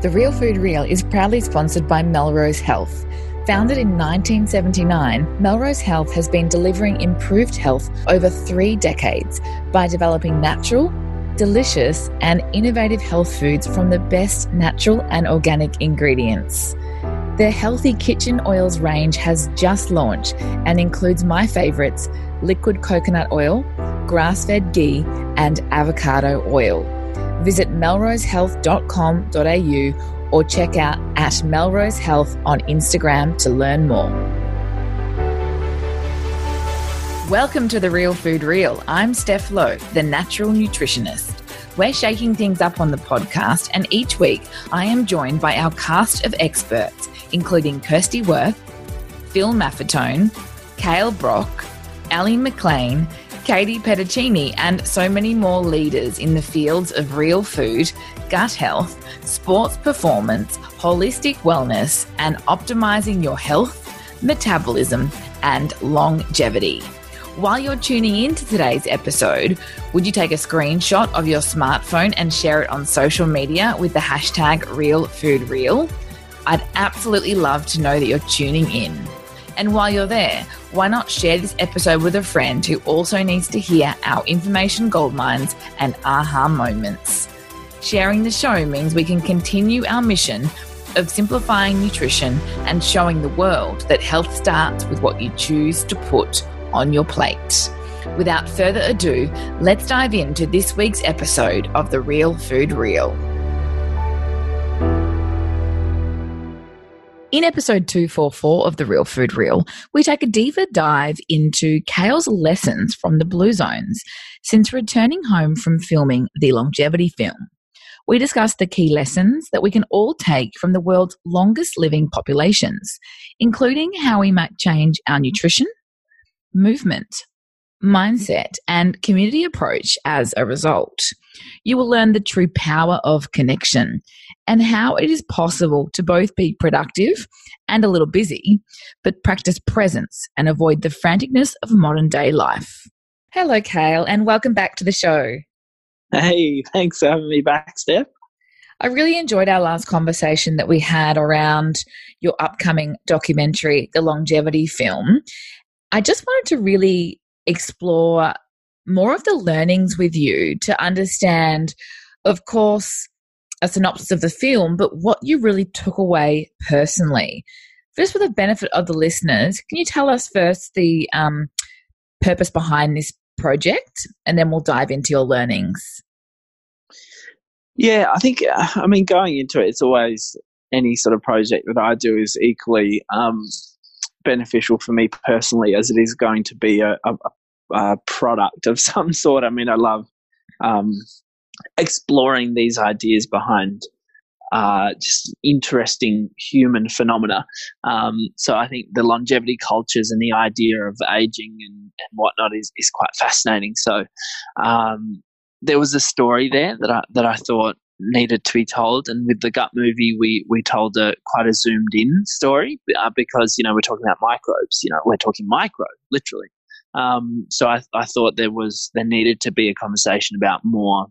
The Real Food Reel is proudly sponsored by Melrose Health. Founded in 1979, Melrose Health has been delivering improved health over three decades by developing natural, delicious, and innovative health foods from the best natural and organic ingredients. Their Healthy Kitchen Oils range has just launched and includes my favourites liquid coconut oil, grass fed ghee, and avocado oil. Visit melrosehealth.com.au or check out at Melrose Health on Instagram to learn more. Welcome to the Real Food Reel. I'm Steph Lowe, the natural nutritionist. We're shaking things up on the podcast, and each week I am joined by our cast of experts, including Kirsty Wirth, Phil Maffetone, Kale Brock, Ali McLean, Katie Petticini, and so many more leaders in the fields of real food, gut health, sports performance, holistic wellness, and optimizing your health, metabolism, and longevity. While you're tuning in to today's episode, would you take a screenshot of your smartphone and share it on social media with the hashtag RealFoodReel? I'd absolutely love to know that you're tuning in. And while you're there, why not share this episode with a friend who also needs to hear our information goldmines and aha moments? Sharing the show means we can continue our mission of simplifying nutrition and showing the world that health starts with what you choose to put on your plate. Without further ado, let's dive into this week's episode of The Real Food Reel. In episode 244 of The Real Food Reel, we take a deeper dive into Kale's lessons from the Blue Zones since returning home from filming the longevity film. We discuss the key lessons that we can all take from the world's longest living populations, including how we might change our nutrition, movement, mindset, and community approach as a result. You will learn the true power of connection and how it is possible to both be productive and a little busy, but practice presence and avoid the franticness of modern day life. Hello, Kale, and welcome back to the show. Hey, thanks for having me back, Steph. I really enjoyed our last conversation that we had around your upcoming documentary, the longevity film. I just wanted to really explore more of the learnings with you to understand, of course, a synopsis of the film, but what you really took away personally. Just for the benefit of the listeners, can you tell us first the um, purpose behind this project and then we'll dive into your learnings? Yeah, I think, I mean, going into it, it's always any sort of project that I do is equally um, beneficial for me personally as it is going to be a, a, a product of some sort. I mean, I love um, exploring these ideas behind uh, just interesting human phenomena. Um, so I think the longevity cultures and the idea of aging and, and whatnot is, is quite fascinating. So um, there was a story there that I that I thought needed to be told, and with the gut movie, we we told a quite a zoomed in story uh, because you know we're talking about microbes. You know, we're talking micro, literally. Um, so I, I thought there was there needed to be a conversation about more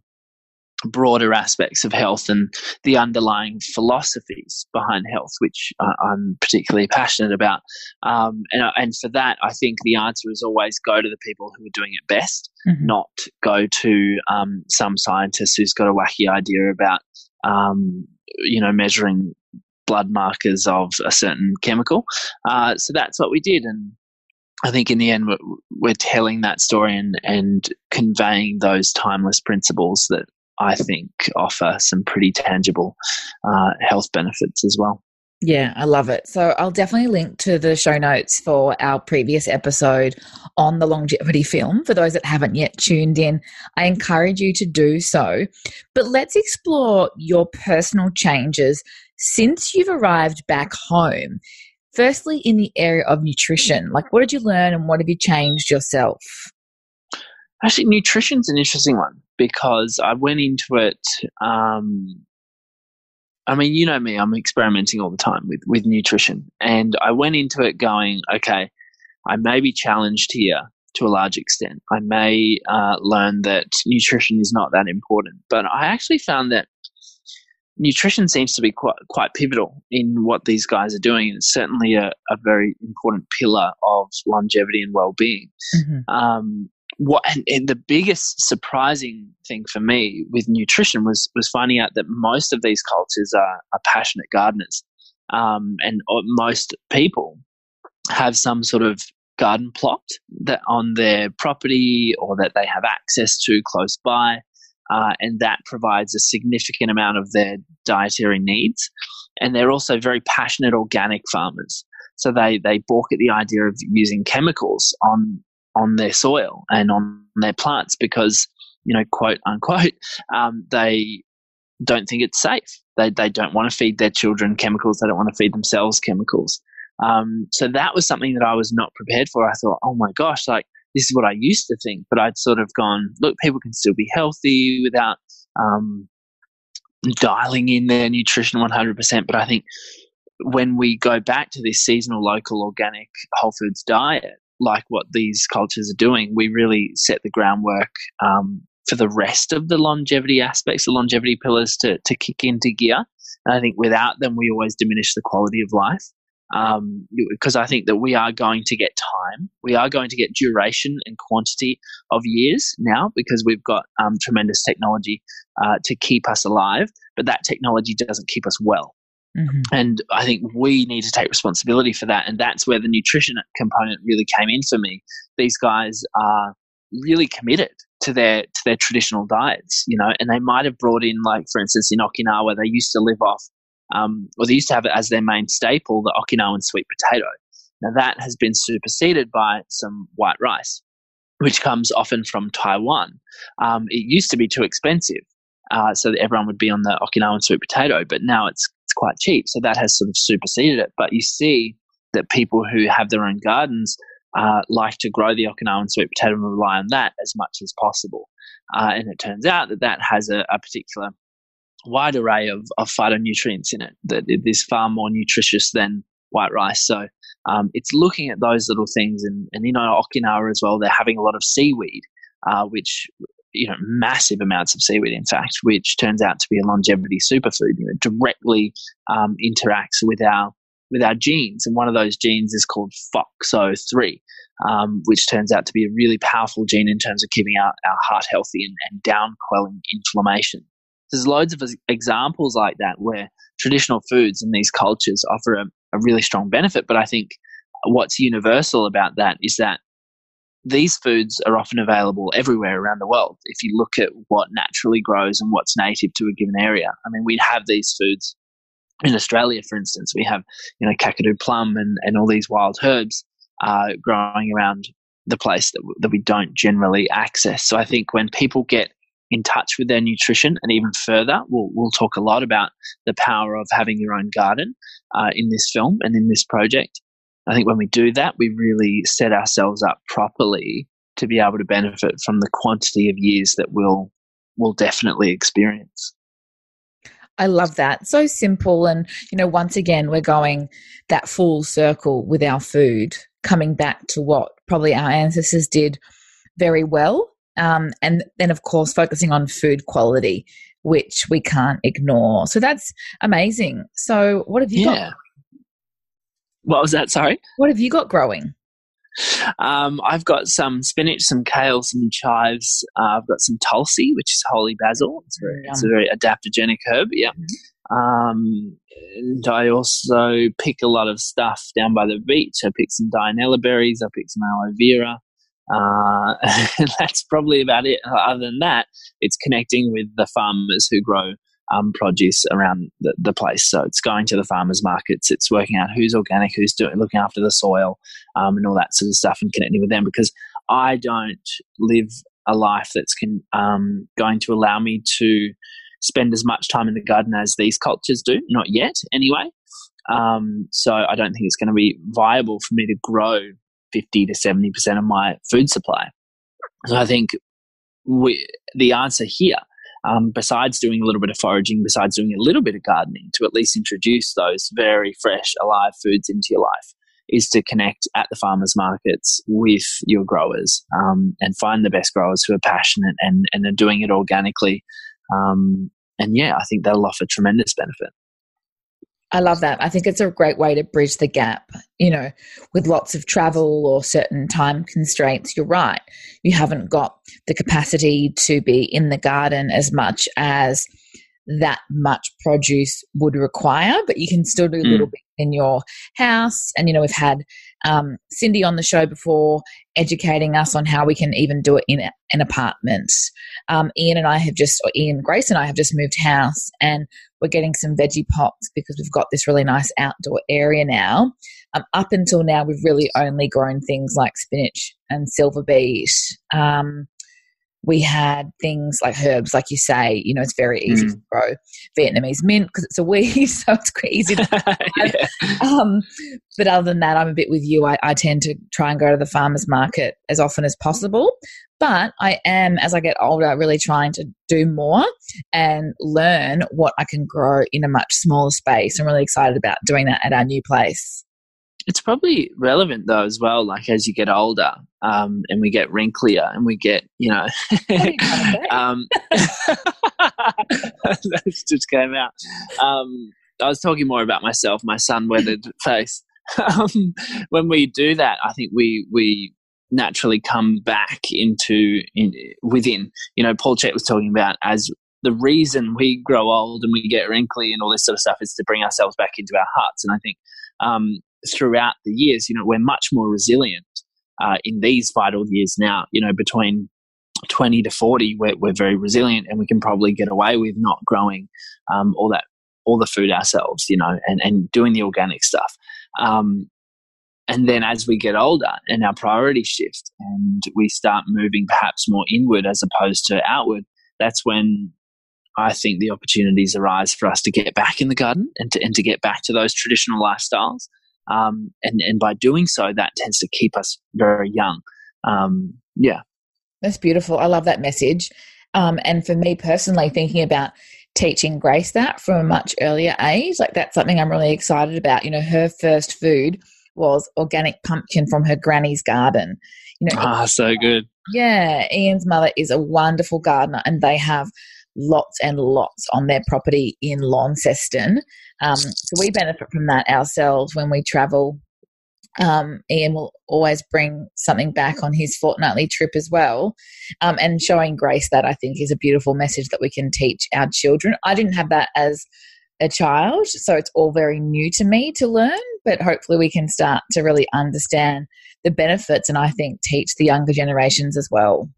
broader aspects of health and the underlying philosophies behind health, which I'm particularly passionate about. Um, and, and for that, I think the answer is always go to the people who are doing it best, mm-hmm. not go to um, some scientist who's got a wacky idea about, um, you know, measuring blood markers of a certain chemical. Uh, so that's what we did. And I think in the end, we're, we're telling that story and, and conveying those timeless principles that I think offer some pretty tangible uh, health benefits as well. Yeah, I love it. So I'll definitely link to the show notes for our previous episode on the longevity film. For those that haven't yet tuned in, I encourage you to do so. But let's explore your personal changes since you've arrived back home. Firstly, in the area of nutrition, like what did you learn and what have you changed yourself? Actually, nutrition's an interesting one because I went into it. Um, I mean, you know me, I'm experimenting all the time with, with nutrition. And I went into it going, okay, I may be challenged here to a large extent. I may uh, learn that nutrition is not that important. But I actually found that nutrition seems to be quite quite pivotal in what these guys are doing. It's certainly a, a very important pillar of longevity and well being. Mm-hmm. Um, what and, and, the biggest surprising thing for me with nutrition was was finding out that most of these cultures are, are passionate gardeners, um, and uh, most people have some sort of garden plot that on their property or that they have access to close by uh, and that provides a significant amount of their dietary needs. And they're also very passionate organic farmers, so they they balk at the idea of using chemicals on on their soil and on their plants because you know quote unquote um, they don't think it's safe. They they don't want to feed their children chemicals. They don't want to feed themselves chemicals. Um, so that was something that I was not prepared for. I thought, oh my gosh, like this is what I used to think, but I'd sort of gone, look, people can still be healthy without um, dialing in their nutrition 100%. But I think when we go back to this seasonal, local, organic, whole foods diet, like what these cultures are doing, we really set the groundwork um, for the rest of the longevity aspects, the longevity pillars to, to kick into gear. And I think without them, we always diminish the quality of life um, because I think that we are going to get time. We are going to get duration and quantity of years now because we've got um, tremendous technology uh, to keep us alive, but that technology doesn't keep us well. Mm-hmm. And I think we need to take responsibility for that. And that's where the nutrition component really came in for me. These guys are really committed to their to their traditional diets, you know, and they might have brought in like for instance in Okinawa they used to live off um, or they used to have it as their main staple, the Okinawan sweet potato. Now that has been superseded by some white rice, which comes often from Taiwan. Um, it used to be too expensive, uh, so that everyone would be on the Okinawan sweet potato, but now it's it's quite cheap, so that has sort of superseded it. But you see that people who have their own gardens uh, like to grow the Okinawan sweet potato and rely on that as much as possible. Uh, and it turns out that that has a, a particular wide array of, of phytonutrients in it that it is far more nutritious than white rice. So um, it's looking at those little things. And, and you know, Okinawa as well, they're having a lot of seaweed, uh, which, you know, massive amounts of seaweed, in fact, which turns out to be a longevity superfood, you know, directly um, interacts with our with our genes. And one of those genes is called FOXO3, um, which turns out to be a really powerful gene in terms of keeping our, our heart healthy and, and down quelling inflammation. There's loads of examples like that where traditional foods in these cultures offer a, a really strong benefit. But I think what's universal about that is that these foods are often available everywhere around the world. If you look at what naturally grows and what's native to a given area, I mean, we have these foods in Australia, for instance. We have, you know, Kakadu plum and, and all these wild herbs uh, growing around the place that, that we don't generally access. So I think when people get in touch with their nutrition and even further we'll, we'll talk a lot about the power of having your own garden uh, in this film and in this project i think when we do that we really set ourselves up properly to be able to benefit from the quantity of years that we'll will definitely experience I love that. So simple. And, you know, once again, we're going that full circle with our food, coming back to what probably our ancestors did very well um, and then, of course, focusing on food quality, which we can't ignore. So that's amazing. So, what have you yeah. got? What was that? Sorry. What have you got growing? Um, I've got some spinach, some kale, some chives. Uh, I've got some tulsi, which is holy basil. It's, very, it's a very adaptogenic herb. Yeah. Mm-hmm. Um, and I also pick a lot of stuff down by the beach. I pick some dianella berries. I pick some aloe vera. Uh, that's probably about it. Other than that, it's connecting with the farmers who grow um, produce around the, the, place. So it's going to the farmers markets. It's working out who's organic, who's doing, looking after the soil, um, and all that sort of stuff, and connecting with them. Because I don't live a life that's can, um, going to allow me to spend as much time in the garden as these cultures do. Not yet, anyway. Um, so I don't think it's going to be viable for me to grow 50 to 70% of my food supply. So I think we, the answer here, um, besides doing a little bit of foraging, besides doing a little bit of gardening, to at least introduce those very fresh, alive foods into your life, is to connect at the farmers markets with your growers um, and find the best growers who are passionate and, and are doing it organically. Um, and yeah, I think that'll offer tremendous benefit. I love that. I think it's a great way to bridge the gap. You know, with lots of travel or certain time constraints, you're right. You haven't got the capacity to be in the garden as much as that much produce would require, but you can still do a little mm. bit in your house. And, you know, we've had um, Cindy on the show before educating us on how we can even do it in a, an apartment. Um, Ian and I have just, or Ian Grace and I have just moved house and we're getting some veggie pots because we've got this really nice outdoor area now. Um, up until now, we've really only grown things like spinach and silver beet. Um, we had things like herbs, like you say, you know, it's very easy mm. to grow Vietnamese mint because it's a weed, so it's easy to yeah. um, but other than that, I'm a bit with you. I, I tend to try and go to the farmer's market as often as possible. But I am, as I get older, really trying to do more and learn what I can grow in a much smaller space. I'm really excited about doing that at our new place it's probably relevant though as well like as you get older um, and we get wrinklier and we get you know um, that just came out. Um, i was talking more about myself my sun weathered face. Um, when we do that i think we we naturally come back into in, within. You know paul Chek was talking about as the reason we grow old and we get wrinkly and all this sort of stuff is to bring ourselves back into our hearts. And i think um, throughout the years, you know, we're much more resilient uh, in these vital years now. You know, between 20 to 40, we're, we're very resilient and we can probably get away with not growing um, all that, all the food ourselves, you know, and, and doing the organic stuff. Um, and then as we get older and our priorities shift and we start moving perhaps more inward as opposed to outward, that's when I think the opportunities arise for us to get back in the garden and to, and to get back to those traditional lifestyles. Um, and, and by doing so, that tends to keep us very young. Um, yeah. That's beautiful. I love that message. Um, and for me personally, thinking about teaching Grace that from a much earlier age, like that's something I'm really excited about. You know, her first food was organic pumpkin from her granny's garden. You know, ah, so good. Yeah, Ian's mother is a wonderful gardener, and they have lots and lots on their property in Launceston. Um, so we benefit from that ourselves when we travel. Um, Ian will always bring something back on his fortnightly trip as well. Um, and showing grace that I think is a beautiful message that we can teach our children. I didn't have that as a child, so it's all very new to me to learn, but hopefully we can start to really understand the benefits and I think teach the younger generations as well.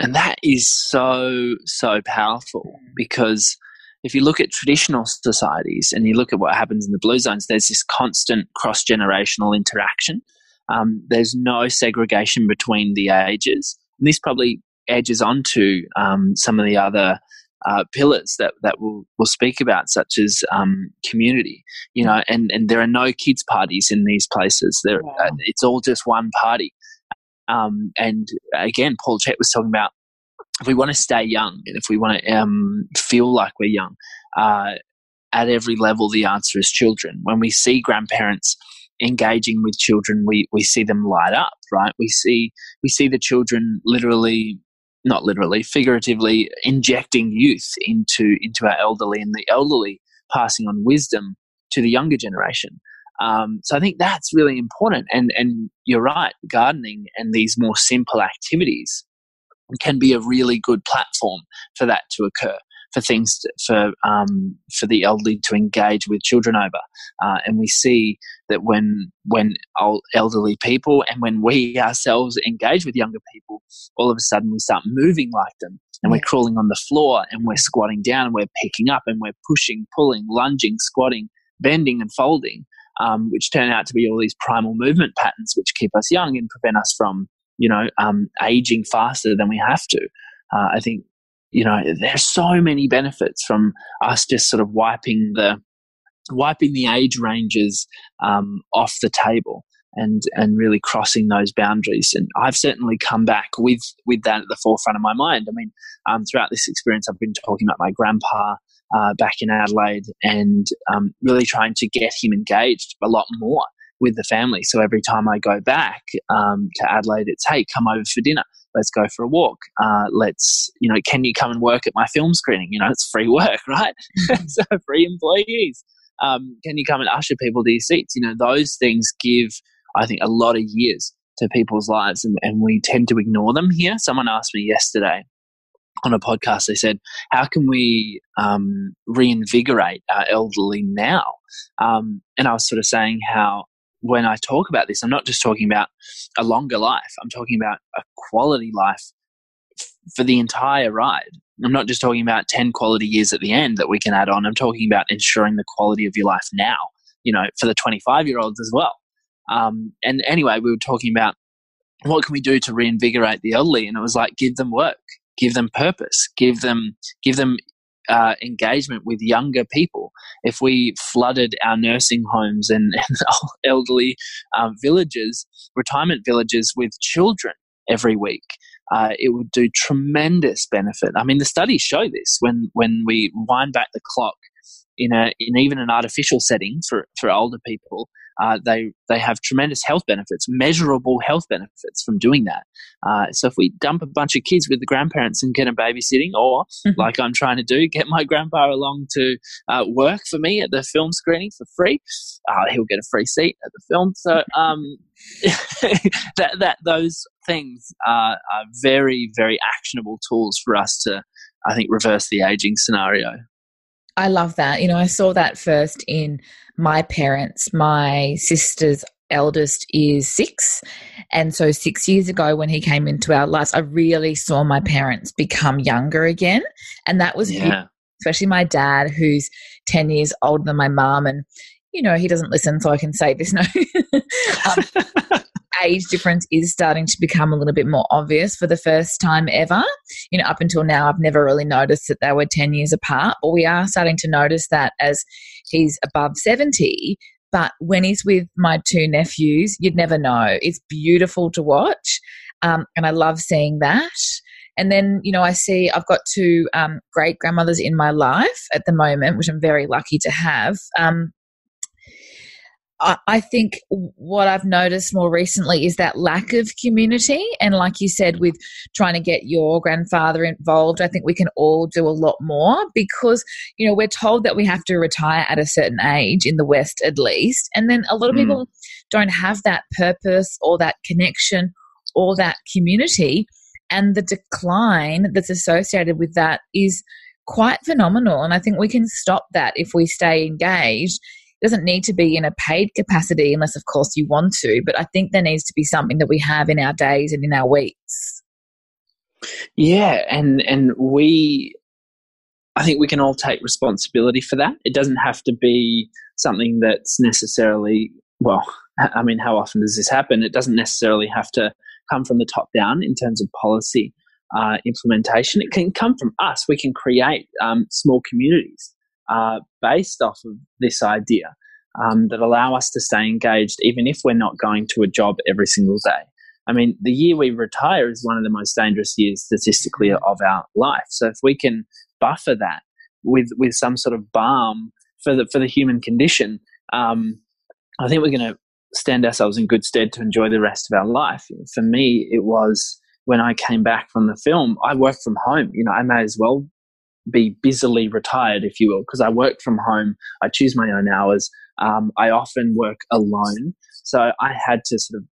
And that is so, so powerful because if you look at traditional societies and you look at what happens in the blue zones, there's this constant cross generational interaction. Um, there's no segregation between the ages. And this probably edges onto um, some of the other uh, pillars that, that we'll, we'll speak about, such as um, community. You know, and, and there are no kids' parties in these places. There, wow. uh, it's all just one party. Um, and again, Paul Chek was talking about if we want to stay young and if we want to um, feel like we're young, uh, at every level, the answer is children. When we see grandparents engaging with children, we, we see them light up, right? We see we see the children literally, not literally, figuratively injecting youth into into our elderly, and the elderly passing on wisdom to the younger generation. Um, so I think that's really important. And and you're right, gardening and these more simple activities can be a really good platform for that to occur. For things to, for um, for the elderly to engage with children over, uh, and we see that when when old elderly people and when we ourselves engage with younger people, all of a sudden we start moving like them, and we're crawling on the floor, and we're squatting down, and we're picking up, and we're pushing, pulling, lunging, squatting, bending, and folding, um, which turn out to be all these primal movement patterns which keep us young and prevent us from, you know, um, aging faster than we have to. Uh, I think, you know, there's so many benefits from us just sort of wiping the wiping the age ranges um, off the table and and really crossing those boundaries. And I've certainly come back with with that at the forefront of my mind. I mean, um, throughout this experience, I've been talking about my grandpa uh, back in Adelaide and um, really trying to get him engaged a lot more with the family. So every time I go back um, to Adelaide, it's hey, come over for dinner. let's go for a walk. Uh, let's, you know, can you come and work at my film screening? You know, it's free work, right? so free employees. Um, can you come and usher people to your seats? You know, those things give, I think, a lot of years to people's lives, and, and we tend to ignore them here. Someone asked me yesterday on a podcast, they said, How can we um, reinvigorate our elderly now? Um, and I was sort of saying how when I talk about this, I'm not just talking about a longer life, I'm talking about a quality life f- for the entire ride. I'm not just talking about 10 quality years at the end that we can add on. I'm talking about ensuring the quality of your life now, you know, for the 25 year olds as well. Um, and anyway, we were talking about what can we do to reinvigorate the elderly? And it was like, give them work, give them purpose, give them, give them uh, engagement with younger people. If we flooded our nursing homes and, and elderly um, villages, retirement villages with children every week, uh, it would do tremendous benefit. I mean, the studies show this when when we wind back the clock in a in even an artificial setting for for older people uh, they they have tremendous health benefits, measurable health benefits from doing that. Uh, so if we dump a bunch of kids with the grandparents and get a babysitting, or mm-hmm. like I'm trying to do, get my grandpa along to uh, work for me at the film screening for free, uh, he'll get a free seat at the film. So um, that that those things are, are very very actionable tools for us to, I think, reverse the aging scenario. I love that. You know, I saw that first in my parents. My sister's eldest is six. And so, six years ago, when he came into our lives, I really saw my parents become younger again. And that was, yeah. especially my dad, who's 10 years older than my mom. And, you know, he doesn't listen, so I can say this. No. um, age difference is starting to become a little bit more obvious for the first time ever. You know, up until now, I've never really noticed that they were 10 years apart, but we are starting to notice that as he's above 70. But when he's with my two nephews, you'd never know. It's beautiful to watch. Um, and I love seeing that. And then, you know, I see I've got two um, great grandmothers in my life at the moment, which I'm very lucky to have. Um, I think what I've noticed more recently is that lack of community. And like you said, with trying to get your grandfather involved, I think we can all do a lot more because, you know, we're told that we have to retire at a certain age in the West at least. And then a lot of mm. people don't have that purpose or that connection or that community. And the decline that's associated with that is quite phenomenal. And I think we can stop that if we stay engaged doesn't need to be in a paid capacity unless, of course, you want to. But I think there needs to be something that we have in our days and in our weeks. Yeah, and and we, I think we can all take responsibility for that. It doesn't have to be something that's necessarily well. I mean, how often does this happen? It doesn't necessarily have to come from the top down in terms of policy uh, implementation. It can come from us. We can create um, small communities uh, based off of this idea um, that allow us to stay engaged even if we're not going to a job every single day. I mean, the year we retire is one of the most dangerous years statistically of our life. So if we can buffer that with with some sort of balm for the for the human condition, um, I think we're going to stand ourselves in good stead to enjoy the rest of our life. For me, it was when I came back from the film. I worked from home. You know, I may as well be busily retired, if you will, because I work from home. I choose my own hours. Um, I often work alone. So I had to sort of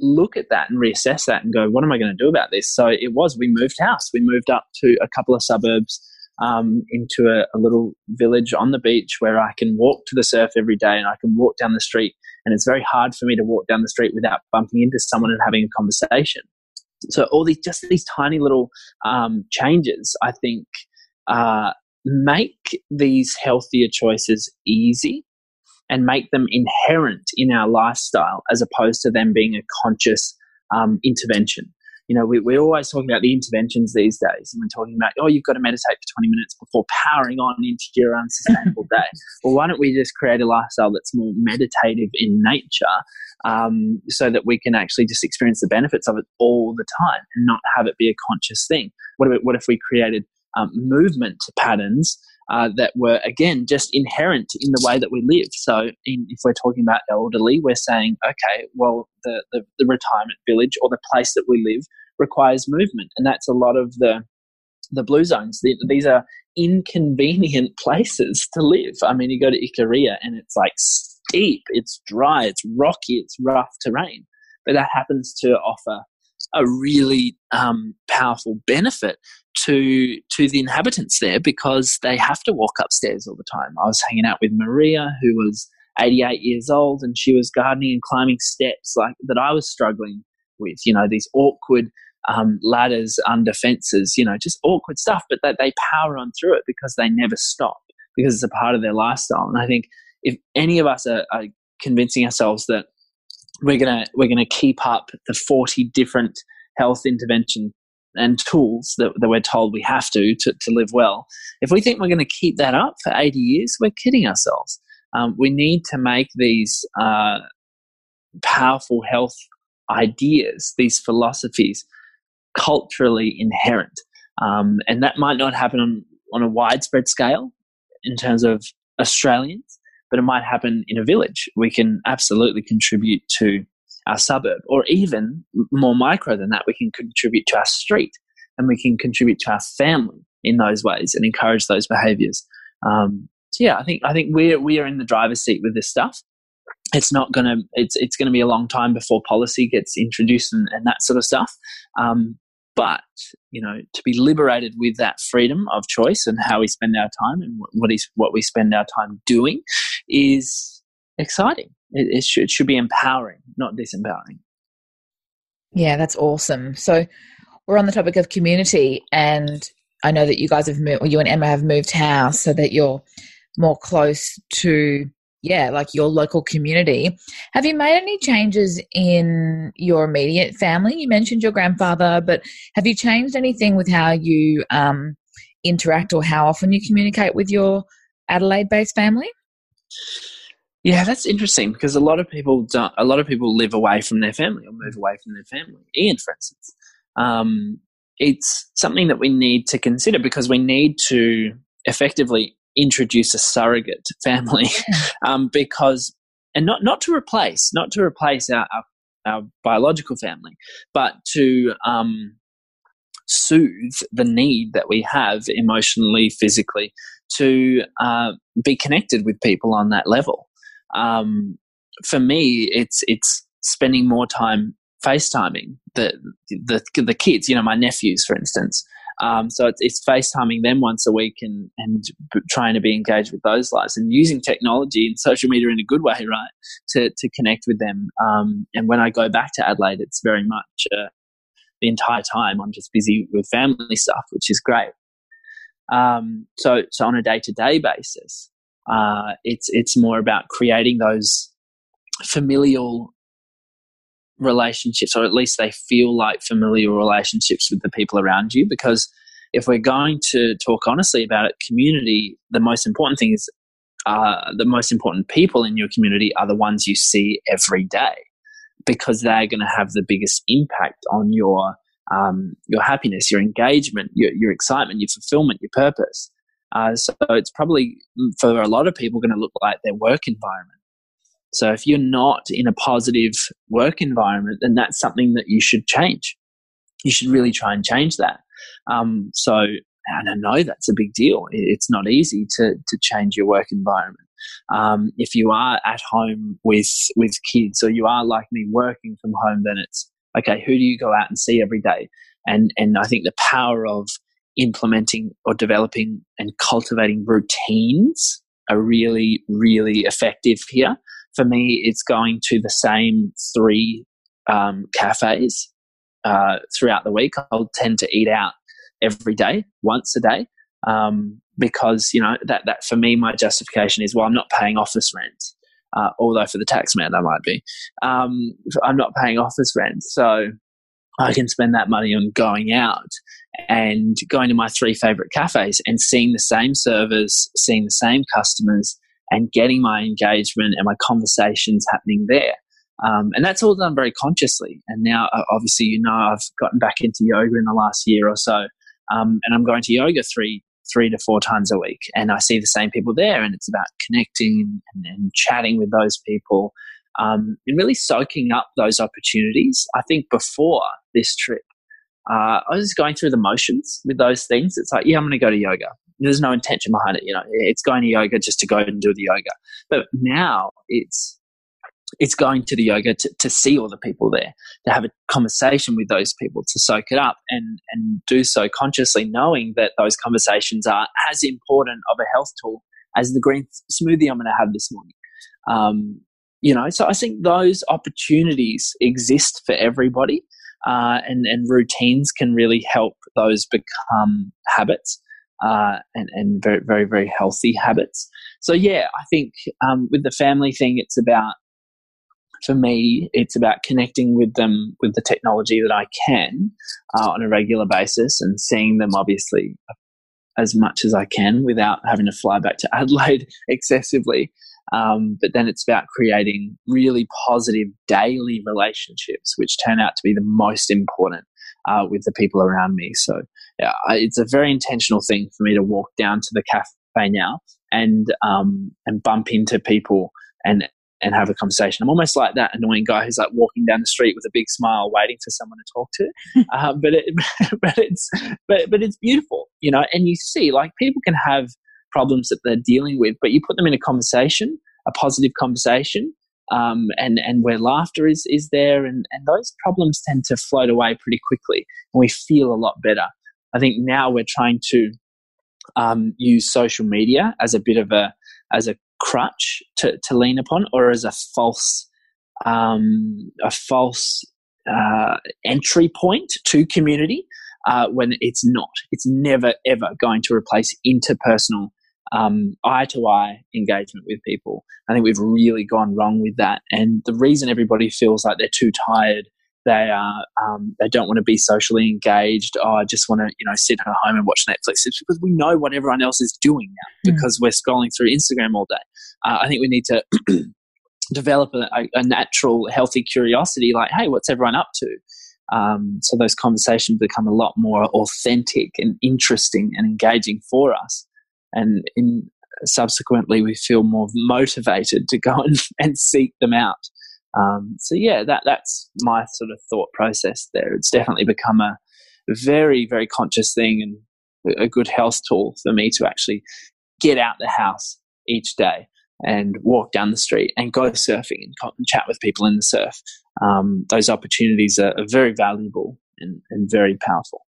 look at that and reassess that and go, what am I going to do about this? So it was, we moved house. We moved up to a couple of suburbs um, into a, a, little village on the beach where I can walk to the surf every day and I can walk down the street. And it's very hard for me to walk down the street without bumping into someone and having a conversation. So all these, just these tiny little um, changes, I think, uh, make these healthier choices easy and make them inherent in our lifestyle as opposed to them being a conscious um, intervention. You know, we, we're always talking about the interventions these days, and we're talking about, oh, you've got to meditate for 20 minutes before powering on into your unsustainable day. Well, why don't we just create a lifestyle that's more meditative in nature um, so that we can actually just experience the benefits of it all the time and not have it be a conscious thing? What if, what if we created um, movement patterns uh, that were again just inherent in the way that we live. So, in, if we're talking about elderly, we're saying, okay, well, the, the, the retirement village or the place that we live requires movement, and that's a lot of the the blue zones. These are inconvenient places to live. I mean, you go to Ikaria and it's like steep, it's dry, it's rocky, it's rough terrain, but that happens to offer a really um, powerful benefit to to the inhabitants there because they have to walk upstairs all the time. I was hanging out with Maria, who was 88 years old, and she was gardening and climbing steps like that. I was struggling with, you know, these awkward um, ladders under fences, you know, just awkward stuff, but that they power on through it because they never stop because it's a part of their lifestyle. And I think if any of us are, are convincing ourselves that we're gonna we're gonna keep up the 40 different health intervention and tools that, that we're told we have to, to to live well. If we think we're going to keep that up for 80 years, we're kidding ourselves. Um, we need to make these uh, powerful health ideas, these philosophies, culturally inherent. Um, and that might not happen on, on a widespread scale in terms of Australians, but it might happen in a village. We can absolutely contribute to our suburb, or even more micro than that, we can contribute to our street and we can contribute to our family in those ways and encourage those behaviors. Um, so yeah, I think I think we're we are in the driver's seat with this stuff. It's not gonna it's it's gonna be a long time before policy gets introduced and, and that sort of stuff. Um, but you know, to be liberated with that freedom of choice and how we spend our time and what is what we spend our time doing is exciting. It, it, should, it should be empowering, not disempowering. Yeah, that's awesome. So we're on the topic of community, and I know that you guys have moved, you and Emma have moved house so that you're more close to yeah, like your local community. Have you made any changes in your immediate family? You mentioned your grandfather, but have you changed anything with how you um, interact or how often you communicate with your Adelaide based family? Yeah, that's interesting because a lot of people don't, a lot of people live away from their family or move away from their family. Ian, for instance, um, it's something that we need to consider because we need to effectively introduce a surrogate family. Um, because and not not to replace not to replace our, our, our biological family but to um, soothe the need that we have emotionally physically to uh, be connected with people on that level. Um, for me it's it's spending more time FaceTiming the, the the kids, you know, my nephews, for instance, um, so it's, it's FaceTiming them once a week and, and trying to be engaged with those lives and using technology and social media in a good way, right, to, to connect with them. Um, and when I go back to Adelaide, it's very much uh, the entire time I'm just busy with family stuff, which is great. Um, so, so on a day to day basis, uh, it's it's more about creating those familial relationships, or at least they feel like familiar relationships with the people around you. Because if we're going to talk honestly about it, community, the most important thing is uh, the most important people in your community are the ones you see every day because they're going to have the biggest impact on your um, your happiness, your engagement, your, your excitement, your fulfillment, your purpose. Uh, so it's probably for a lot of people going to look like their work environment. So if you're not in a positive work environment, then that's something that you should change. You should really try and change that. Um, so, and I know that's a big deal. It's not easy to to change your work environment. Um, if you are at home with with kids, or you are like me working from home, then it's okay. Who do you go out and see every day? And and I think the power of implementing or developing and cultivating routines are really really effective here for me, it's going to the same three um, cafes uh, throughout the week. I'll tend to eat out every day, once a day, um, because you know that that for me, my justification is well, I'm not paying office rent. Uh, although for the tax man, I might be. Um, I'm not paying office rent, so I can spend that money on going out and going to my three favorite cafes and seeing the same servers, seeing the same customers, and getting my engagement and my conversations happening there. Um, and that's all done very consciously. And now, obviously, you know, I've gotten back into yoga in the last year or so, um, and I'm going to yoga three three to four times a week, and I see the same people there, and it's about connecting and, and chatting with those people, um, and really soaking up those opportunities. I think before this trip, uh, I was going through the motions with those things. It's like, yeah, I'm going to go to yoga. There's no intention behind it. You know, it's going to yoga just to go and do the yoga. But now it's it's going to the yoga to, to see all the people there, to have a conversation with those people, to soak it up and, and do so consciously, knowing that those conversations are as important of a health tool as the green smoothie I'm going to have this morning. Um, you know, so I think those opportunities exist for everybody, uh, and and routines can really help those become habits, uh, and and very very very healthy habits. So yeah, I think um, with the family thing, it's about for me, it's about connecting with them with the technology that I can uh, on a regular basis and seeing them obviously as much as I can without having to fly back to Adelaide excessively. Um, but then it's about creating really positive daily relationships, which turn out to be the most important uh, with the people around me. So it's a very intentional thing for me to walk down to the cafe now and um, and bump into people and and have a conversation. I'm almost like that annoying guy who's like walking down the street with a big smile, waiting for someone to talk to. um, but it, but it's but but it's beautiful, you know. And you see, like people can have problems that they're dealing with, but you put them in a conversation, a positive conversation, um, and and where laughter is is there, and and those problems tend to float away pretty quickly, and we feel a lot better. I think now we're trying to um, use social media as a bit of a as a crutch to, to lean upon or as a false um, a false uh, entry point to community uh, when it's not. It's never ever going to replace interpersonal eye to eye engagement with people. I think we've really gone wrong with that, and the reason everybody feels like they're too tired they are um, they don't want to be socially engaged. Oh, I just want to you know sit at home and watch Netflix. It's because we know what everyone else is doing now mm. because we're scrolling through Instagram all day. Uh, I think we need to develop a, a, natural, healthy curiosity. Like, hey, what's everyone up to? Um, so those conversations become a lot more authentic and interesting and engaging for us. And in subsequently, we feel more motivated to go and, and seek them out. Um, so yeah, that that's my sort of thought process there. It's definitely become a very very conscious thing and a good health tool for me to actually get out the house each day and walk down the street and go surfing and, and chat with people in the surf. Um, those opportunities are, are very valuable and, and very powerful.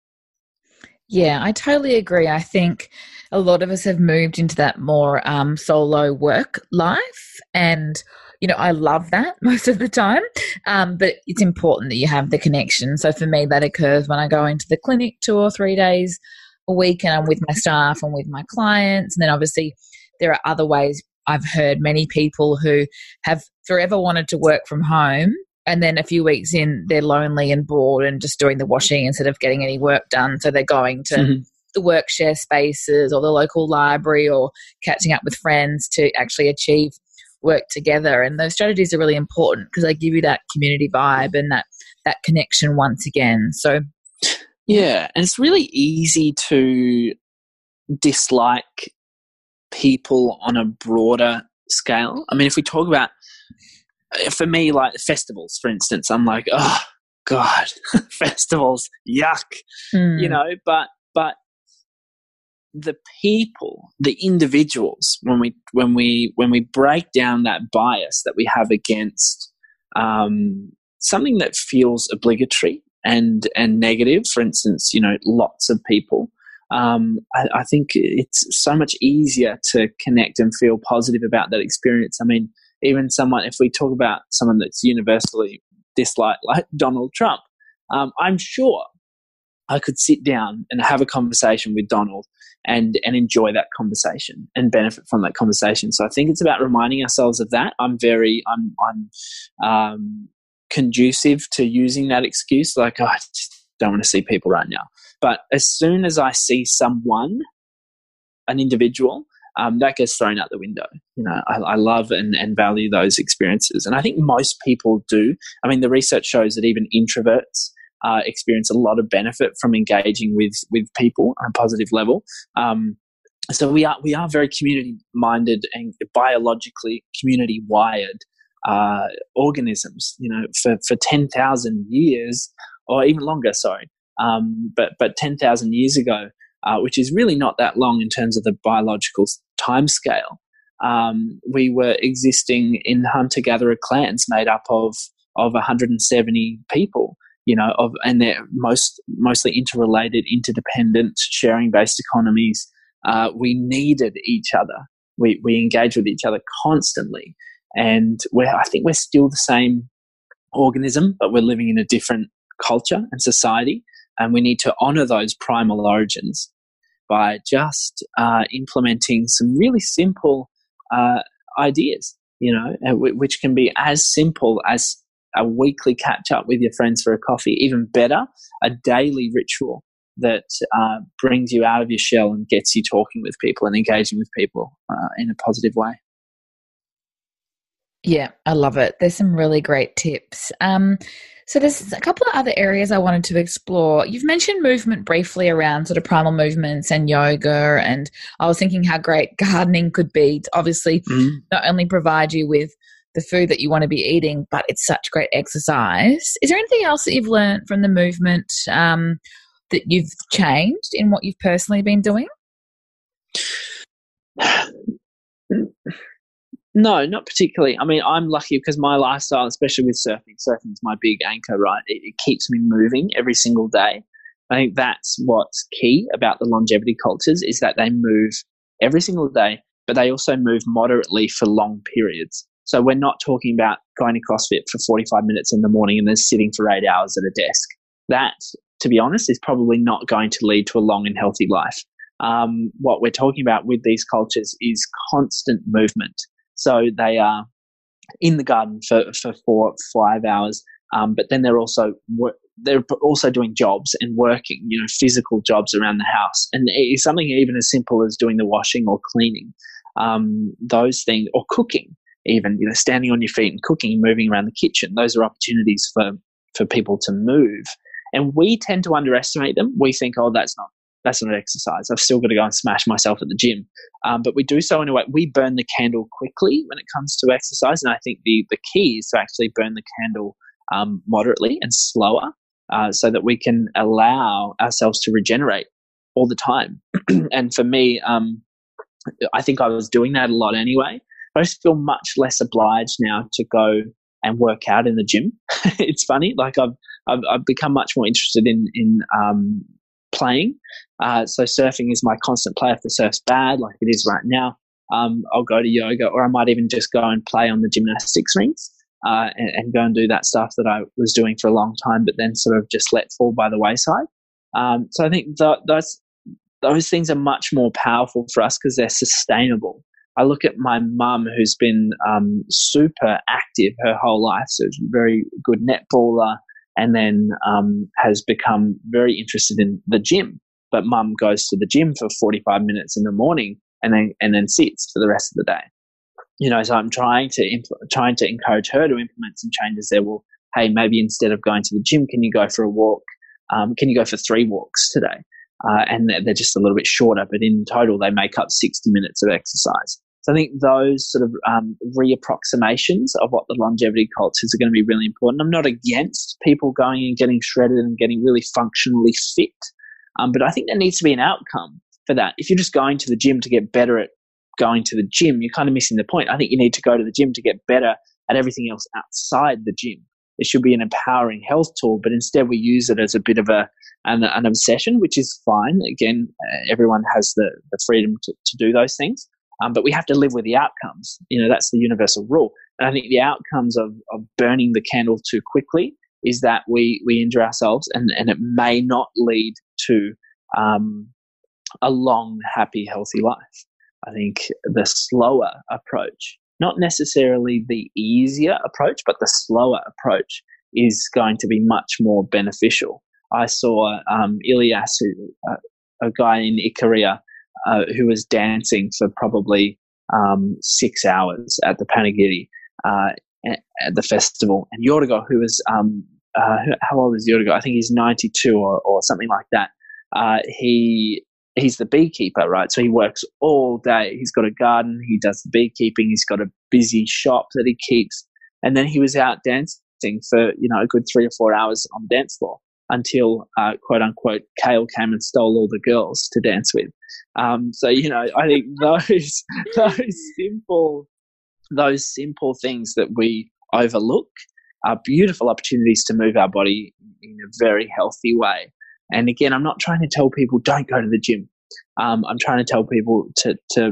Yeah, I totally agree. I think a lot of us have moved into that more um, solo work life and you know, I love that most of the time. Um, but it's important that you have the connection. So for me, that occurs when I go into the clinic two or three days a week and I'm with my staff and with my clients. And then obviously, there are other ways I've heard many people who have forever wanted to work from home. And then a few weeks in, they're lonely and bored and just doing the washing instead of getting any work done. So they're going to mm-hmm. the work share spaces or the local library or catching up with friends to actually achieve work together. And those strategies are really important because they give you that community vibe and that that connection once again. So yeah, and it's really easy to dislike people on a broader scale. I mean, if we talk about, for me, like festivals, for instance, I'm like, oh God, festivals, yuck, mm. you know. But but the people, the individuals, when we when we when we break down that bias that we have against um, something that feels obligatory and and negative, for instance, you know, lots of people. Um, I, I, think it's so much easier to connect and feel positive about that experience. I mean, even someone, if we talk about someone that's universally disliked, like Donald Trump, um, I'm sure I could sit down and have a conversation with Donald and and enjoy that conversation and benefit from that conversation. So I think it's about reminding ourselves of that. I'm very I'm I'm um, conducive to using that excuse, like oh, I just don't want to see people right now. But as soon as I see someone, an individual, um, that gets thrown out the window. You know, I, I, love and, and value those experiences, and I think most people do. I mean, the research shows that even introverts uh, experience a lot of benefit from engaging with with people on a positive level. Um, so we are we are very community minded and biologically community wired uh, organisms. You know, for for ten thousand years or even longer. Sorry. Um, but but 10,000 years ago, uh, which is really not that long in terms of the biological time scale, um, we were existing in hunter gatherer clans made up of of 170 people you know of and they're most mostly interrelated interdependent sharing based economies uh, we needed each other. We, we engage with each other constantly. And we're, i think we're still the same organism but we're living in a different culture and society and we need to honor those primal origins by just uh, implementing some really simple uh, ideas, you know, which can be as simple as a weekly catch up with your friends for a coffee, even better, a daily ritual that uh, brings you out of your shell and gets you talking with people and engaging with people uh, in a positive way. Yeah, I love it. There's some really great tips. Um, so there's a couple of other areas I wanted to explore. You've mentioned movement briefly around sort of primal movements and yoga, and I was thinking how great gardening could be to obviously mm. not only provide you with the food that you want to be eating, but it's such great exercise. Is there anything else that you've learned from the movement um, that you've changed in what you've personally been doing? No, not particularly. I mean, I'm lucky because my lifestyle, especially with surfing, surfing is my big anchor, right? It, it, keeps me moving every single day. I think that's what's key about the longevity cultures is that they move every single day, but they also move moderately for long periods. So we're not talking about going to CrossFit for 45 minutes in the morning and then sitting for eight hours at a desk. That, to be honest, is probably not going to lead to a long and healthy life. Um, what we're talking about with these cultures is constant movement. So they are in the garden for, for four, five hours, um, but then they're also they're also doing jobs and working, you know, physical jobs around the house, and it's something even as simple as doing the washing or cleaning, um, those things, or cooking, even you know, standing on your feet and cooking, moving around the kitchen. Those are opportunities for for people to move, and we tend to underestimate them. We think, oh, that's not that's not exercise. I've still got to go and smash myself at the gym. Um, but we do so in a way, we burn the candle quickly when it comes to exercise. And I think the, the key is to actually burn the candle um, moderately and slower uh, so that we can allow ourselves to regenerate all the time. and for me, um, I think I was doing that a lot anyway. I just feel much less obliged now to go and work out in the gym. it's funny, like I've, I've, I've become much more interested in in um, playing. Uh, so surfing is my constant play. If the surf's bad, like it is right now, um, I'll go to yoga, or I might even just go and play on the gymnastics rings uh, and, and, go and do that stuff that I was doing for a long time, but then sort of just let fall by the wayside. Um, so I think th- those those things are much more powerful for us because they're sustainable. I look at my mum, who's been um, super active her whole life, so very good netballer, and then um, has become very interested in the gym. But mum goes to the gym for 45 minutes in the morning and then and then sits for the rest of the day. You know, so I'm trying to impl- trying to encourage her to implement some changes there. Well, hey, maybe instead of going to the gym, can you go for a walk? Um, can you go for three walks today? Uh, and they're just a little bit shorter, but in total, they make up 60 minutes of exercise. So I think those sort of um, reapproximations of what the longevity cultures are going to be really important. I'm not against people going and getting shredded and getting really functionally fit, um, but I think there needs to be an outcome for that. If you're just going to the gym to get better at going to the gym, you're kind of missing the point. I think you need to go to the gym to get better at everything else outside the gym. It should be an empowering health tool, but instead we use it as a bit of a an, an obsession, which is fine. Again, everyone has the, the freedom to, to do those things. Um, but we have to live with the outcomes. You know, that's the universal rule. And I think the outcomes of, of burning the candle too quickly is that we, we injure ourselves and, and it may not lead to um, a long, happy, healthy life. I think the slower approach, not necessarily the easier approach, but the slower approach is going to be much more beneficial. I saw um, Ilias, uh, a guy in Ikaria, uh, who was dancing for probably um, six hours at the Panigiri uh, at the festival. And Yorgo, who was, um, uh, how old is Yorgo? I think he's 92 or, or something like that. Uh, he he's the beekeeper, right? So he works all day. He's got a garden. He does beekeeping. He's got a busy shop that he keeps. And then he was out dancing for, you know, a good three or four hours on the dance floor. Until uh, quote unquote Kale came and stole all the girls to dance with. Um, so you know, I think those those simple those simple things that we overlook are beautiful opportunities to move our body in a very healthy way. And again, I'm not trying to tell people don't go to the gym. Um, I'm trying to tell people to to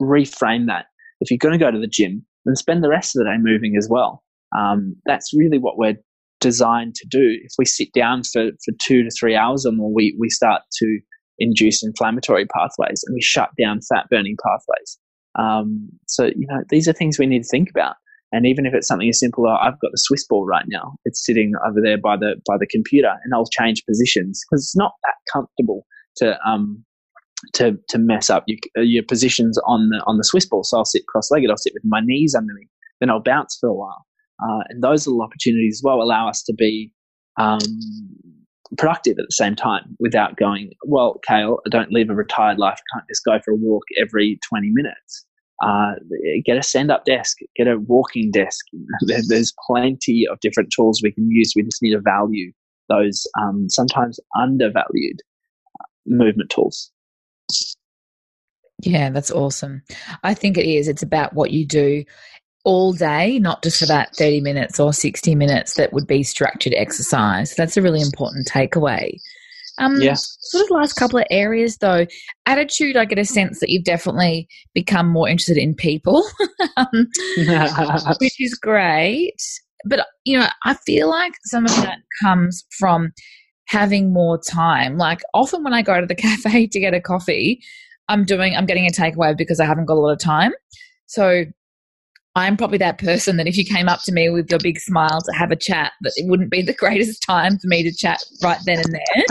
reframe that. If you're going to go to the gym, then spend the rest of the day moving as well. Um, that's really what we're designed to do. If we sit down for, for two to three hours or more, we, we start to induce inflammatory pathways and we shut down fat burning pathways. Um, so, you know, these are things we need to think about. And even if it's something as simple, as I've got the Swiss ball right now. It's sitting over there by the by the computer, and I'll change positions because it's not that comfortable to um to to mess up your, your positions on the on the Swiss ball. So I'll sit cross legged. I'll sit with my knees under me, Then I'll bounce for a while. Uh, and those little opportunities as well allow us to be um, productive at the same time without going, well, Kale, I don't live a retired life. I can't just go for a walk every 20 minutes. Uh, get a stand up desk, get a walking desk. There's plenty of different tools we can use. We just need to value those um, sometimes undervalued uh, movement tools. Yeah, that's awesome. I think it is. It's about what you do all day, not just for that 30 minutes or 60 minutes that would be structured exercise. That's a really important takeaway. Um, yeah. Sort of last couple of areas though, attitude, I get a sense that you've definitely become more interested in people, um, which is great. But, you know, I feel like some of that comes from having more time. Like often when I go to the cafe to get a coffee, I'm doing, I'm getting a takeaway because I haven't got a lot of time. So I'm probably that person that if you came up to me with your big smile to have a chat, that it wouldn't be the greatest time for me to chat right then and there.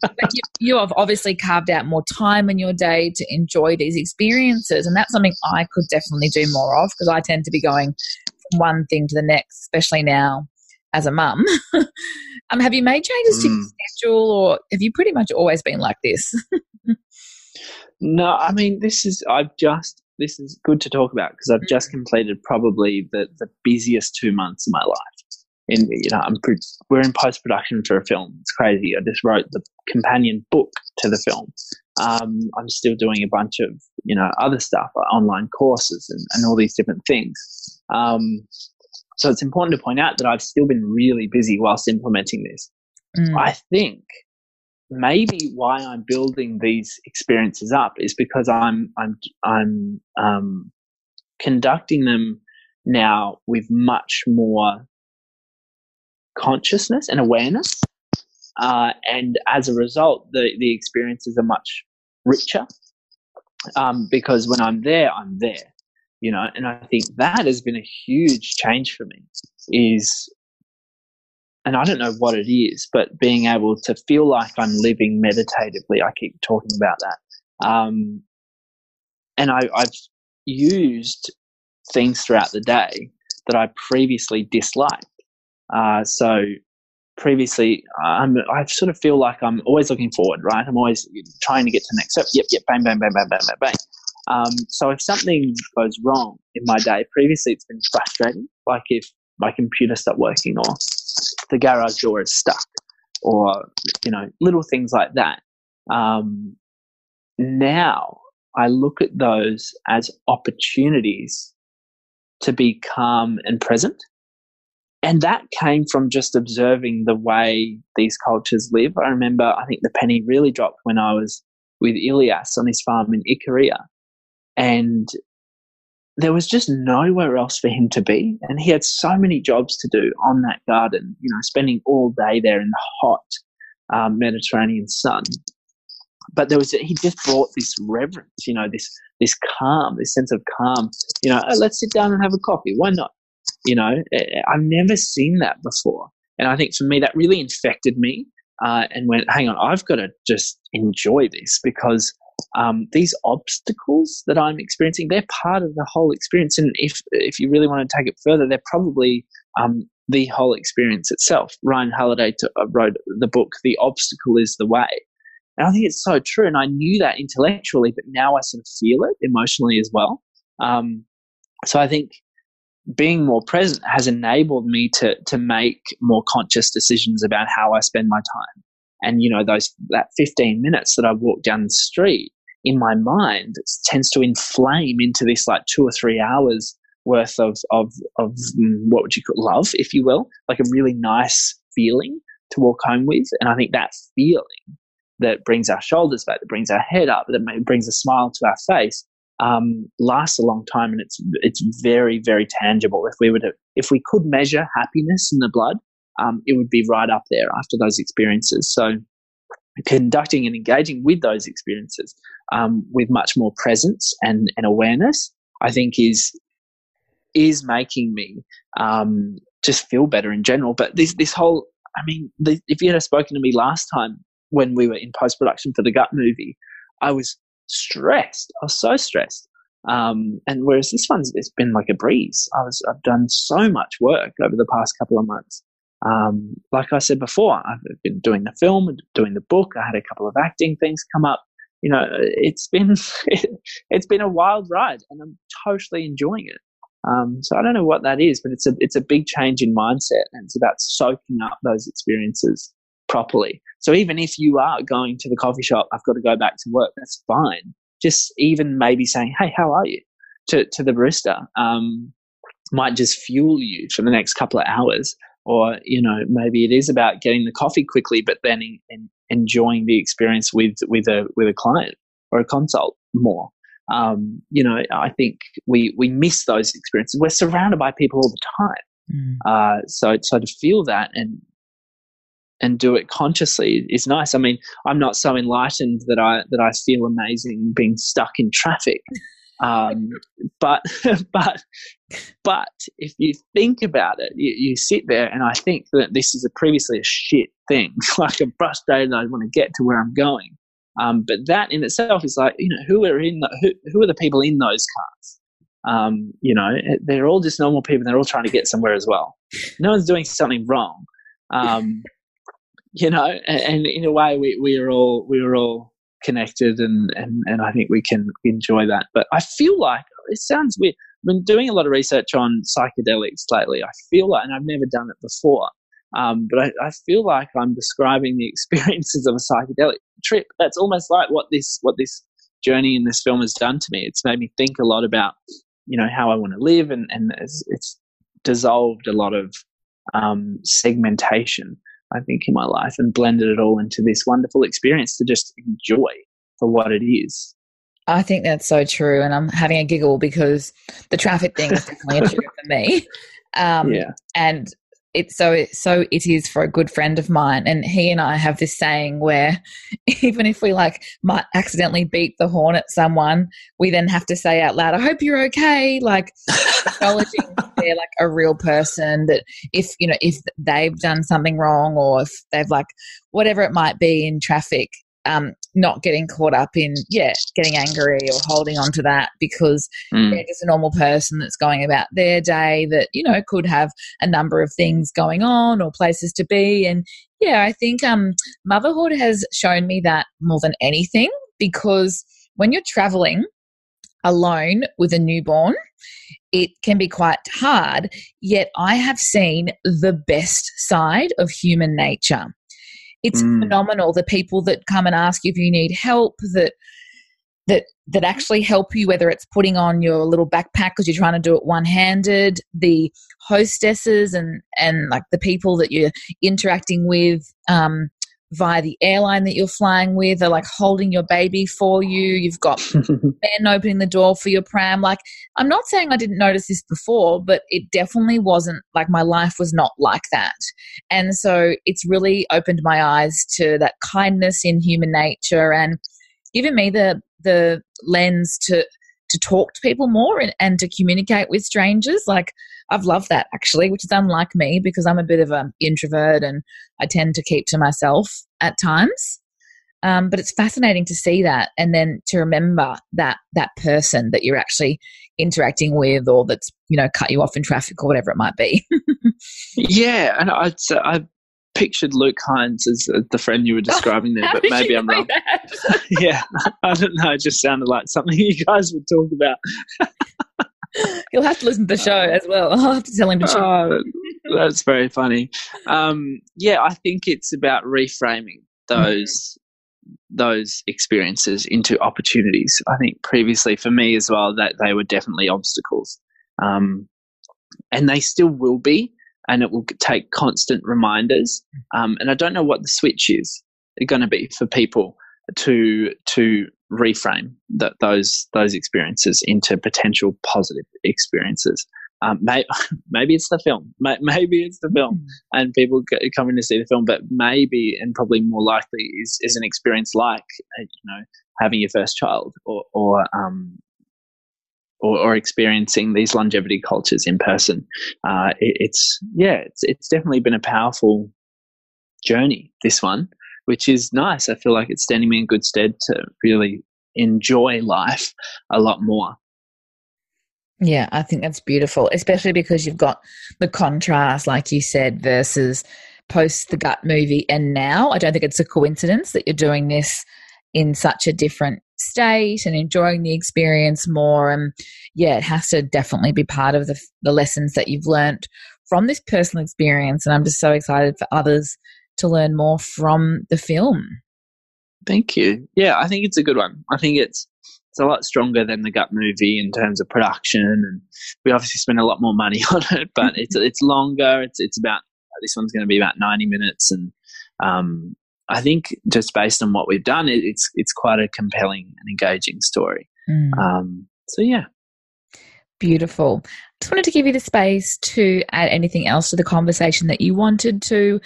but you, you, have obviously carved out more time in your day to enjoy these experiences, and that's something I could definitely do more of because I tend to be going from one thing to the next, especially now as a mum. um, have you made changes mm. to your mm. schedule, or have you pretty much always been like this? no, I mean this is I've just this is good to talk about because I've just mm. completed probably the, the busiest two months of my life. And you know, I'm pre- we're in post production for a film. It's crazy. I just wrote the companion book to the film. Um, I'm still doing a bunch of you know other stuff, like online courses and, and all these different things. Um, so it's important to point out that I've still been really busy whilst implementing this. Mm. I think maybe why I'm building these experiences up is because I'm I'm I'm um, conducting them now with much more consciousness and awareness, uh, and as a result, the the experiences are much richer. Um, because when I'm there, I'm there, you know, and I think that has been a huge change for me. Is and I don't know what it is, but being able to feel like I'm living meditatively, I keep talking about that. Um, and I, I've used things throughout the day that I previously disliked. Uh, so previously, I'm, I sort of feel like I'm always looking forward, right? I'm always trying to get to the next step. Yep, yep, bang, bang, bang, bang, bang, bang, bang. Um, so if something goes wrong in my day, previously it's been frustrating. Like if my computer stopped working or the garage door is stuck or you know little things like that. Um, now i look at those as opportunities to be calm and present. And that came from just observing the way these cultures live. I remember i think the penny really dropped when i was with ilias on his farm in ikaria and there was just nowhere else for him to be. And he had so many jobs to do on that garden, you know, spending all day there in the hot um, Mediterranean sun. But there was, he just brought this reverence, you know, this, this calm, this sense of calm, you know, oh, let's sit down and have a coffee. Why not? You know, eh, eh, I've never seen that before. And I think for me, that really infected me uh, and went, hang on, I've got to just enjoy this because um, these obstacles that I'm experiencing, they're part of the whole experience. And if if you really want to take it further, they're probably um, the whole experience itself. Ryan Holiday to, uh, wrote the book, "The Obstacle Is the Way," and I think it's so true. And I knew that intellectually, but now I sort of feel it emotionally as well. Um, so I think being more present has enabled me to to make more conscious decisions about how I spend my time. And you know, those that 15 minutes that I walk down the street in my mind tends to inflame into this like two or three hours worth of of of mm, what would you call love, if you will, like a really nice feeling to walk home with. And I think that feeling that brings our shoulders back, that brings our head up, that brings a smile to our face, um, lasts a long time, and it's it's very very tangible. If we were to, if we could measure happiness in the blood, um, it would be right up there after those experiences. So, conducting and engaging with those experiences um, with much more presence and, and awareness, I think is is making me um, just feel better in general. But this this whole, I mean, the, if you had spoken to me last time when we were in post production for the Gut movie, I was stressed. I was so stressed. Um, and whereas this one's it's been like a breeze. I was I've done so much work over the past couple of months. Um, like I said before, I've been doing the film, doing the book. I had a couple of acting things come up. You know, it's been it's been a wild ride, and I'm totally enjoying it. Um, so I don't know what that is, but it's a it's a big change in mindset, and it's about soaking up those experiences properly. So even if you are going to the coffee shop, I've got to go back to work. That's fine. Just even maybe saying, "Hey, how are you?" to to the barista um, might just fuel you for the next couple of hours. Or you know, maybe it is about getting the coffee quickly, but then in, in enjoying the experience with with a with a client or a consult more. Um, you know, I think we we miss those experiences. We're surrounded by people all the time. Mm. Uh, so so to feel that and and do it consciously is nice. I mean, I'm not so enlightened that I that I feel amazing being stuck in traffic. Um, but but but if you think about it, you, you, sit there, and I think that this is a previously a shit thing, like I'm frustrated. I want to get to where I'm going. Um, but that in itself is like, you know, who are in the, who, who are the people in those cars? Um, you know, they're all just normal people. They're all trying to get somewhere as well. No one's doing something wrong. Um, you know, and, and, in a way, we, we are all we are all connected, and, and and I think we can enjoy that. But I feel like it sounds weird. I've been doing a lot of research on psychedelics lately. I feel like, and I've never done it before. Um, but I, I, feel like I'm describing the experiences of a psychedelic trip. That's almost like what this what this journey in this film has done to me. It's made me think a lot about you know how I want to live, and and it's, it's dissolved a lot of um, segmentation. I think in my life and blended it all into this wonderful experience to just enjoy for what it is. I think that's so true, and I'm having a giggle because the traffic thing is definitely a trigger for me. Um, yeah. And it's so so it is for a good friend of mine. And he and I have this saying where even if we like might accidentally beat the horn at someone we then have to say out loud I hope you're okay. Like acknowledging they're like a real person that if you know if they've done something wrong or if they've like whatever it might be in traffic um, not getting caught up in yeah getting angry or holding on to that because mm. they're just a normal person that's going about their day that you know could have a number of things going on or places to be. And yeah i think um, motherhood has shown me that more than anything because when you're traveling alone with a newborn it can be quite hard. Yet i have seen the best side of human nature it's mm. phenomenal the people that come and ask you if you need help that that that actually help you whether it's putting on your little backpack because you're trying to do it one-handed the hostesses and and like the people that you're interacting with um, via the airline that you're flying with are like holding your baby for you. You've got men opening the door for your pram. Like, I'm not saying I didn't notice this before, but it definitely wasn't like my life was not like that. And so it's really opened my eyes to that kindness in human nature and given me the the lens to to talk to people more and, and to communicate with strangers. Like I've loved that actually, which is unlike me because I'm a bit of an introvert and I tend to keep to myself at times. Um, but it's fascinating to see that and then to remember that that person that you're actually interacting with or that's you know cut you off in traffic or whatever it might be yeah and i'd i pictured luke hines as uh, the friend you were describing there but maybe i'm wrong yeah i don't know it just sounded like something you guys would talk about He'll have to listen to the show as well. I'll have to tell him to. Oh, that's very funny. Um, yeah, I think it's about reframing those those experiences into opportunities. I think previously for me as well that they were definitely obstacles, um, and they still will be, and it will take constant reminders. Um, and I don't know what the switch is going to be for people to to reframe that those those experiences into potential positive experiences. Um, may, maybe it's the film. maybe it's the film, mm. and people coming to see the film. But maybe, and probably more likely, is is an experience like uh, you know having your first child, or or um, or, or, experiencing these longevity cultures in person. Uh, it, it's yeah, it's it's definitely been a powerful journey. This one, which is nice. I feel like it's standing me in good stead to really enjoy life a lot more. Yeah, I think that's beautiful, especially because you've got the contrast, like you said, versus post the gut movie and now. I don't think it's a coincidence that you're doing this in such a different state and enjoying the experience more. And yeah, it has to definitely be part of the, the lessons that you've learned from this personal experience. And I'm just so excited for others to learn more from the film. Thank you. Yeah, I think it's a good one. I think it's it's a lot stronger than the Gut movie in terms of production, and we obviously spend a lot more money on it. But it's it's longer. It's it's about this one's going to be about ninety minutes, and um, I think just based on what we've done, it, it's it's quite a compelling and engaging story. Mm. Um, so yeah, beautiful. Just wanted to give you the space to add anything else to the conversation that you wanted to,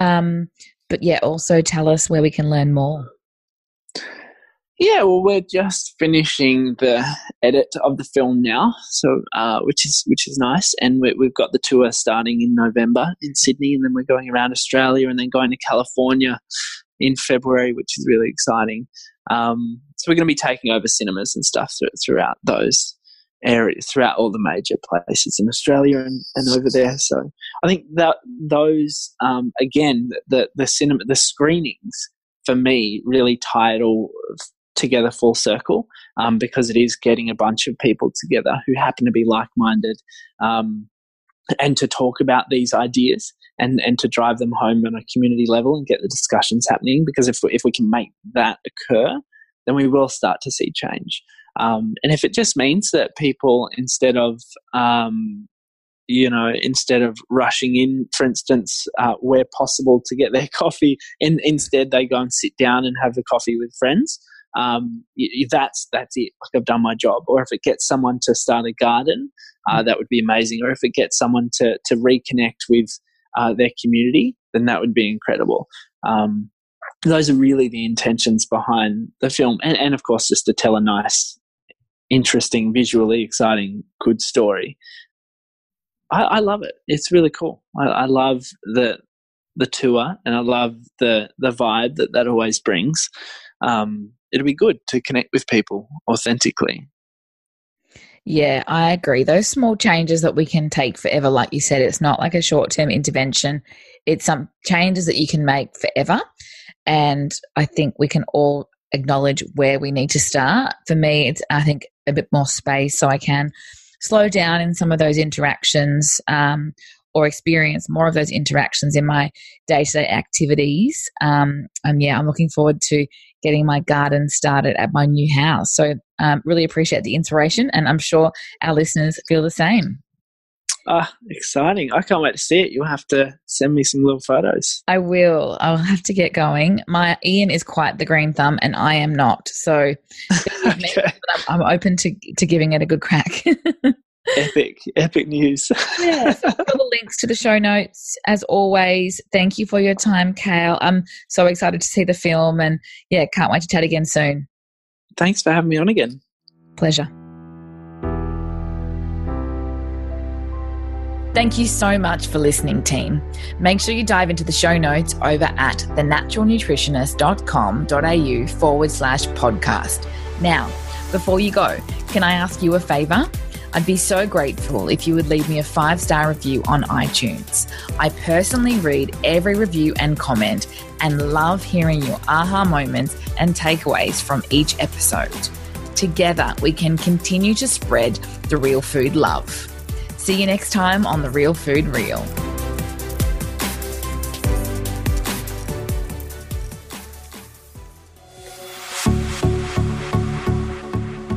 um, but yeah, also tell us where we can learn more. Yeah, well, we're just finishing the edit of the film now, so uh, which is which is nice, and we have got the tour starting in November in Sydney, and then we're going around Australia, and then going to California in February, which is really exciting. Um, so we're going to be taking over cinemas and stuff th- throughout those areas, throughout all the major places in Australia and, and over there. So I think that those um, again, the the cinema, the screenings for me really it all together full circle um, because it is getting a bunch of people together who happen to be like minded um, and to talk about these ideas and, and to drive them home on a community level and get the discussions happening. Because if, if we can make that occur, then we will start to see change. Um, and if it just means that people, instead of um, you know, instead of rushing in, for instance, uh, where possible to get their coffee, and instead they go and sit down and have the coffee with friends um, that's that's it. Like I've done my job. Or if it gets someone to start a garden, uh, mm. that would be amazing. Or if it gets someone to to reconnect with uh, their community, then that would be incredible. Um, those are really the intentions behind the film, and, and of course, just to tell a nice, interesting, visually exciting, good story. I, I love it. It's really cool. I, I love the the tour, and I love the the vibe that that always brings. Um, it'll be good to connect with people authentically. Yeah, I agree. Those small changes that we can take forever, like you said, it's not like a short term intervention. It's some changes that you can make forever. And I think we can all acknowledge where we need to start. For me, it's, I think, a bit more space so I can slow down in some of those interactions um, or experience more of those interactions in my day to day activities. Um, and yeah, I'm looking forward to getting my garden started at my new house. So, um, really appreciate the inspiration, and I'm sure our listeners feel the same. Ah, exciting. I can't wait to see it. You'll have to send me some little photos. I will. I'll have to get going. My Ian is quite the green thumb and I am not. So okay. I'm, I'm, open to, to giving it a good crack. epic, epic news. yeah, so all the links to the show notes. As always, thank you for your time, Kale. I'm so excited to see the film and yeah, can't wait to chat again soon. Thanks for having me on again. Pleasure. Thank you so much for listening, team. Make sure you dive into the show notes over at thenaturalnutritionist.com.au forward slash podcast. Now, before you go, can I ask you a favor? I'd be so grateful if you would leave me a five star review on iTunes. I personally read every review and comment and love hearing your aha moments and takeaways from each episode. together we can continue to spread the real food love. See you next time on The Real Food Reel.